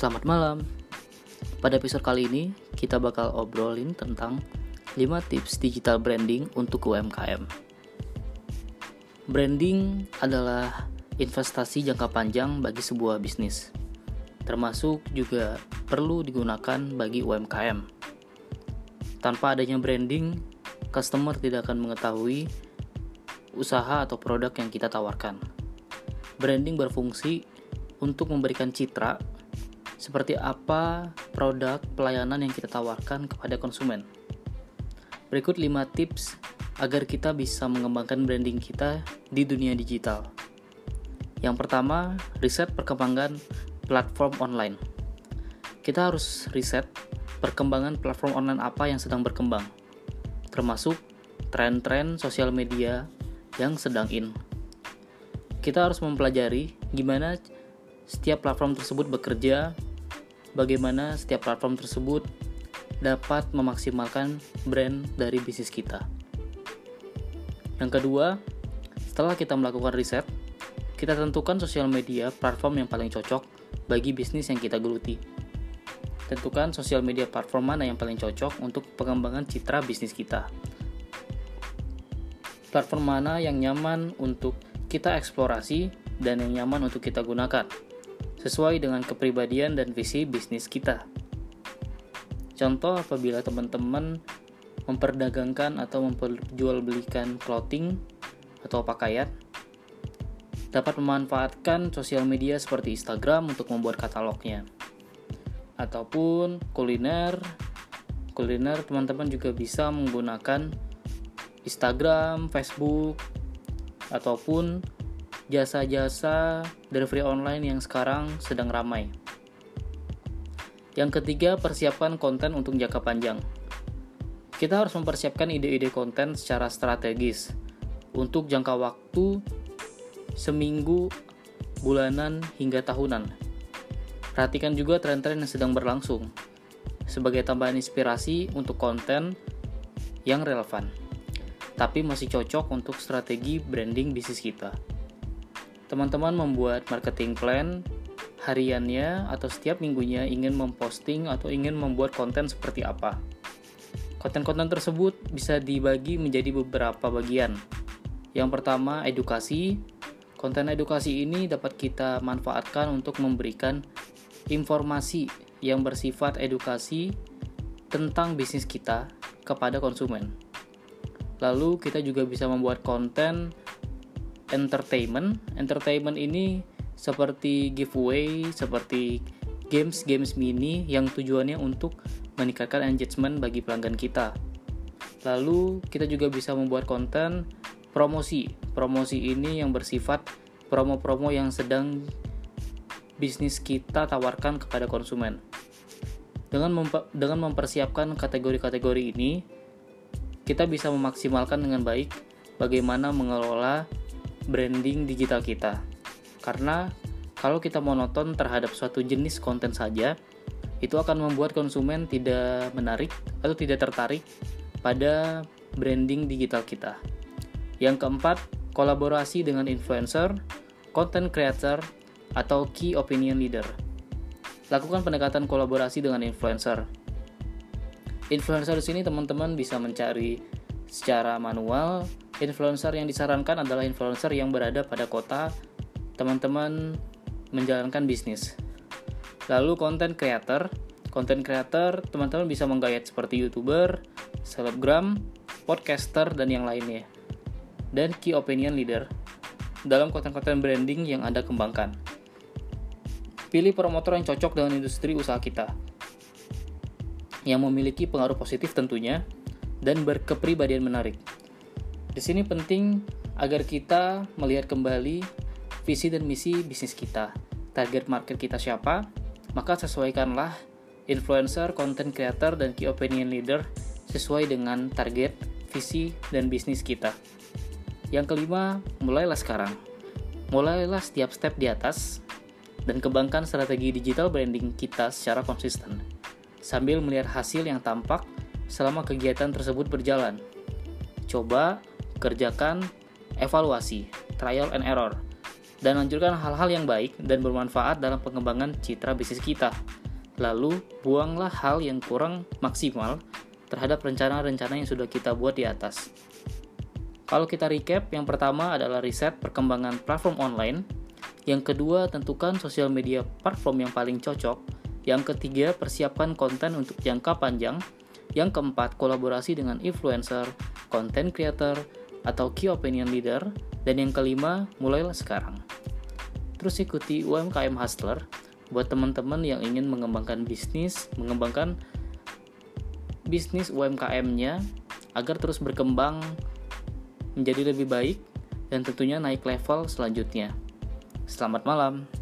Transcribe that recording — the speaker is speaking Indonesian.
Selamat malam. Pada episode kali ini, kita bakal obrolin tentang 5 tips digital branding untuk UMKM. Branding adalah investasi jangka panjang bagi sebuah bisnis, termasuk juga perlu digunakan bagi UMKM. Tanpa adanya branding, customer tidak akan mengetahui usaha atau produk yang kita tawarkan. Branding berfungsi untuk memberikan citra seperti apa produk pelayanan yang kita tawarkan kepada konsumen. Berikut 5 tips agar kita bisa mengembangkan branding kita di dunia digital. Yang pertama, riset perkembangan platform online. Kita harus riset perkembangan platform online apa yang sedang berkembang, termasuk tren-tren sosial media yang sedang in. Kita harus mempelajari gimana setiap platform tersebut bekerja bagaimana setiap platform tersebut dapat memaksimalkan brand dari bisnis kita. Yang kedua, setelah kita melakukan riset, kita tentukan sosial media platform yang paling cocok bagi bisnis yang kita geluti. Tentukan sosial media platform mana yang paling cocok untuk pengembangan citra bisnis kita. Platform mana yang nyaman untuk kita eksplorasi dan yang nyaman untuk kita gunakan sesuai dengan kepribadian dan visi bisnis kita. Contoh apabila teman-teman memperdagangkan atau memperjualbelikan clothing atau pakaian, dapat memanfaatkan sosial media seperti Instagram untuk membuat katalognya. Ataupun kuliner, kuliner teman-teman juga bisa menggunakan Instagram, Facebook, ataupun jasa-jasa delivery online yang sekarang sedang ramai. Yang ketiga, persiapkan konten untuk jangka panjang. Kita harus mempersiapkan ide-ide konten secara strategis untuk jangka waktu seminggu, bulanan, hingga tahunan. Perhatikan juga tren-tren yang sedang berlangsung sebagai tambahan inspirasi untuk konten yang relevan, tapi masih cocok untuk strategi branding bisnis kita teman-teman membuat marketing plan hariannya atau setiap minggunya ingin memposting atau ingin membuat konten seperti apa. Konten-konten tersebut bisa dibagi menjadi beberapa bagian. Yang pertama, edukasi. Konten edukasi ini dapat kita manfaatkan untuk memberikan informasi yang bersifat edukasi tentang bisnis kita kepada konsumen. Lalu, kita juga bisa membuat konten entertainment. Entertainment ini seperti giveaway, seperti games-games mini yang tujuannya untuk meningkatkan engagement bagi pelanggan kita. Lalu kita juga bisa membuat konten promosi. Promosi ini yang bersifat promo-promo yang sedang bisnis kita tawarkan kepada konsumen. Dengan memper, dengan mempersiapkan kategori-kategori ini, kita bisa memaksimalkan dengan baik bagaimana mengelola branding digital kita. Karena kalau kita monoton terhadap suatu jenis konten saja, itu akan membuat konsumen tidak menarik atau tidak tertarik pada branding digital kita. Yang keempat, kolaborasi dengan influencer, content creator, atau key opinion leader. Lakukan pendekatan kolaborasi dengan influencer. Influencer di sini teman-teman bisa mencari secara manual influencer yang disarankan adalah influencer yang berada pada kota teman-teman menjalankan bisnis. Lalu konten creator, konten creator teman-teman bisa menggayat seperti youtuber, selebgram, podcaster dan yang lainnya. Dan key opinion leader dalam konten-konten branding yang Anda kembangkan. Pilih promotor yang cocok dengan industri usaha kita. Yang memiliki pengaruh positif tentunya dan berkepribadian menarik. Di sini penting agar kita melihat kembali visi dan misi bisnis kita. Target market kita siapa? Maka sesuaikanlah influencer, content creator, dan key opinion leader sesuai dengan target, visi, dan bisnis kita. Yang kelima, mulailah sekarang. Mulailah setiap step di atas dan kembangkan strategi digital branding kita secara konsisten sambil melihat hasil yang tampak selama kegiatan tersebut berjalan. Coba kerjakan evaluasi, trial and error. dan anjurkan hal-hal yang baik dan bermanfaat dalam pengembangan citra bisnis kita. Lalu, buanglah hal yang kurang maksimal terhadap rencana-rencana yang sudah kita buat di atas. Kalau kita recap, yang pertama adalah riset perkembangan platform online, yang kedua tentukan sosial media platform yang paling cocok, yang ketiga persiapkan konten untuk jangka panjang, yang keempat kolaborasi dengan influencer, content creator, atau key opinion leader, dan yang kelima mulailah sekarang. Terus ikuti UMKM Hustler buat teman-teman yang ingin mengembangkan bisnis, mengembangkan bisnis UMKM-nya agar terus berkembang menjadi lebih baik dan tentunya naik level selanjutnya. Selamat malam.